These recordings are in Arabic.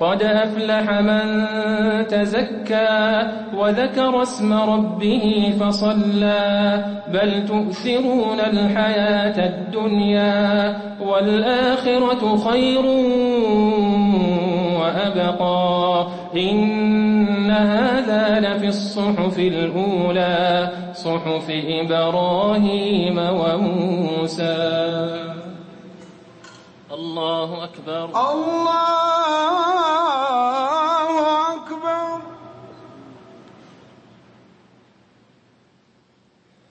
قد أفلح من تزكى وذكر اسم ربه فصلى بل تؤثرون الحياة الدنيا والآخرة خير وأبقى إن هذا لفي الصحف الأولى صحف إبراهيم وموسى. الله أكبر. الله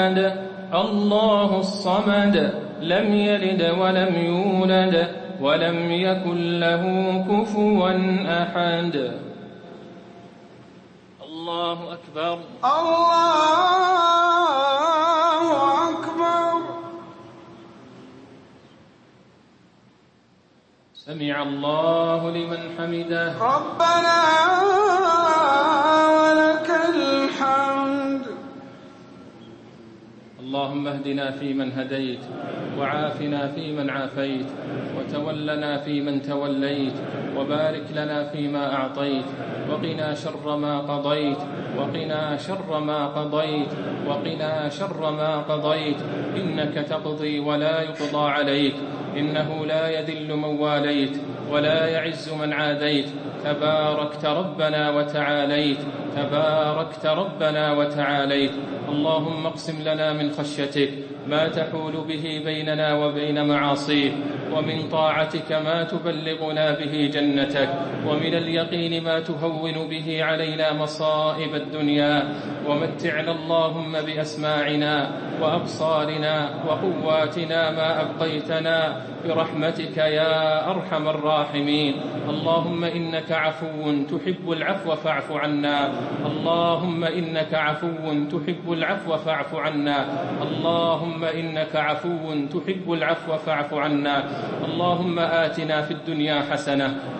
أحد الله الصمد. لم يلد ولم يولد ولم يكن له كفوا أحد. الله أكبر. الله أكبر. سمع الله لمن حمده. ربنا اللهم اهدنا فيمن هديت وعافنا فيمن عافيت وتولنا فيمن توليت وبارك لنا فيما أعطيت وقنا شر ما قضيت وقنا شر ما قضيت وقنا شر ما قضيت إنك تقضي ولا يقضى عليك إنه لا يذل من واليت ولا يعز من عاديت تباركت ربنا وتعاليت تباركت ربنا وتعاليت. اللهم اقسم لنا من خشيتك ما تحول به بيننا وبين معاصيك ومن طاعتك ما تبلغنا به جنتك ومن اليقين ما تهون به علينا مصائب الدنيا. ومتعنا اللهم بأسماعنا وأبصارنا وقواتنا ما أبقيتنا. برحمتك يا أرحم الراحمين. اللهم إنك عفو تحب العفو فاعف عنا. اللهم إنك عفو تحب العفو فاعف عنا. اللهم إنك عفو تحب العفو فاعف عنا. اللهم آتنا في الدنيا حسنة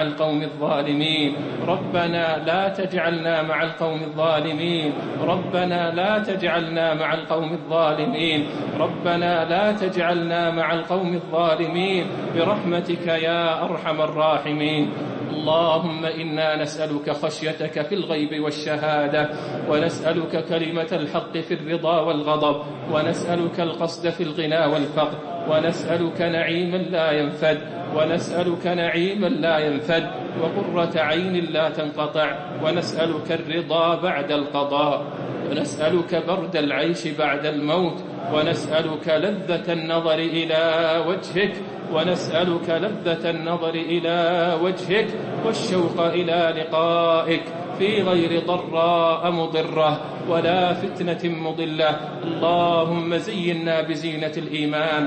القوم الظالمين. ربنا لا تجعلنا مع القوم الظالمين. ربنا لا تجعلنا مع القوم الظالمين. ربنا لا تجعلنا مع القوم الظالمين. برحمتك يا أرحم الراحمين. اللهم إنا نسألك خشيتك في الغيب والشهادة ونسألك كلمة الحق في الرضا والغضب ونسألك القصد في الغنى والفقر. ونسألك نعيما لا ينفد ونسألك نعيما لا ينفد وقرة عين لا تنقطع ونسألك الرضا بعد القضاء ونسألك برد العيش بعد الموت ونسألك لذة النظر إلى وجهك ونسألك لذة النظر إلى وجهك والشوق إلى لقائك. في غير ضراء مضرة ولا فتنة مضلة. اللهم زينا بزينة الإيمان.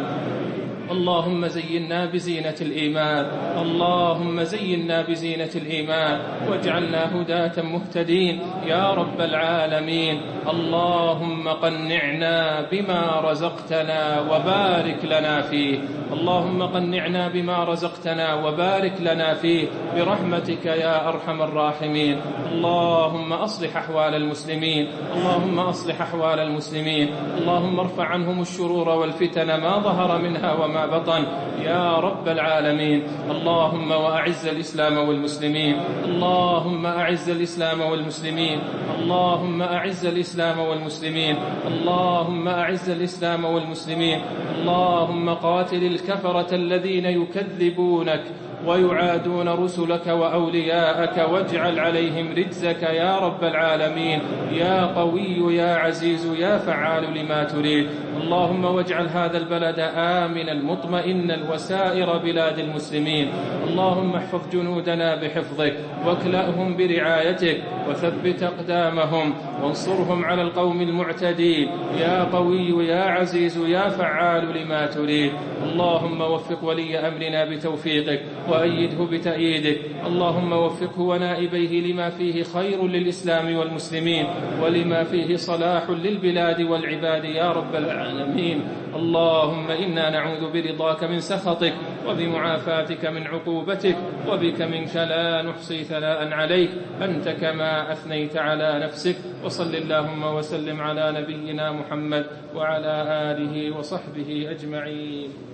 اللهم زينا بزينة الإيمان. اللهم زينا بزينة الإيمان. واجعلنا هداة مهتدين. يا رب العالمين. اللهم قنعنا بما رزقتنا وبارك لنا فيه. اللهم قنعنا بما رزقتنا وبارك لنا فيه. برحمتك يا أرحم الراحمين. اللهم أصلح أحوال المسلمين. اللهم أصلح أحوال المسلمين. اللهم ارفع عنهم الشرور والفتن ما ظهر منها وما بطن. يا رب العالمين اللهم وأعز الإسلام والمسلمين. اللهم أعز الإسلام والمسلمين. اللهم أعز الإسلام والمسلمين. اللهم أعز الإسلام والمسلمين. اللهم قاتل الكفرة الذين يكذبونك. ويعادون رسلك وأولياءك واجعل عليهم رجزك يا رب العالمين. يا قوي يا عزيز يا فعال لما تريد. اللهم واجعل هذا البلد آمنا مطمئنا وسائر بلاد المسلمين. اللهم احفظ جنودنا بحفظك واكلأهم برعايتك وثبت أقدامهم وانصرهم على القوم المعتدين. يا قوي يا عزيز يا فعال لما تريد. اللهم وفق ولي أمرنا بتوفيقك وأيده بتأييدك اللهم وفقه ونائبيه لما فيه خير للإسلام والمسلمين ولما فيه صلاح للبلاد والعباد يا رب العالمين. اللهم إنا نعوذ برضاك من سخطك وبمعافاتك من عقوبتك وبك منك لا نحصي ثناء عليك. أنت كما أثنيت على نفسك وصل اللهم وسلم على نبينا محمد وعلى آله وصحبه أجمعين.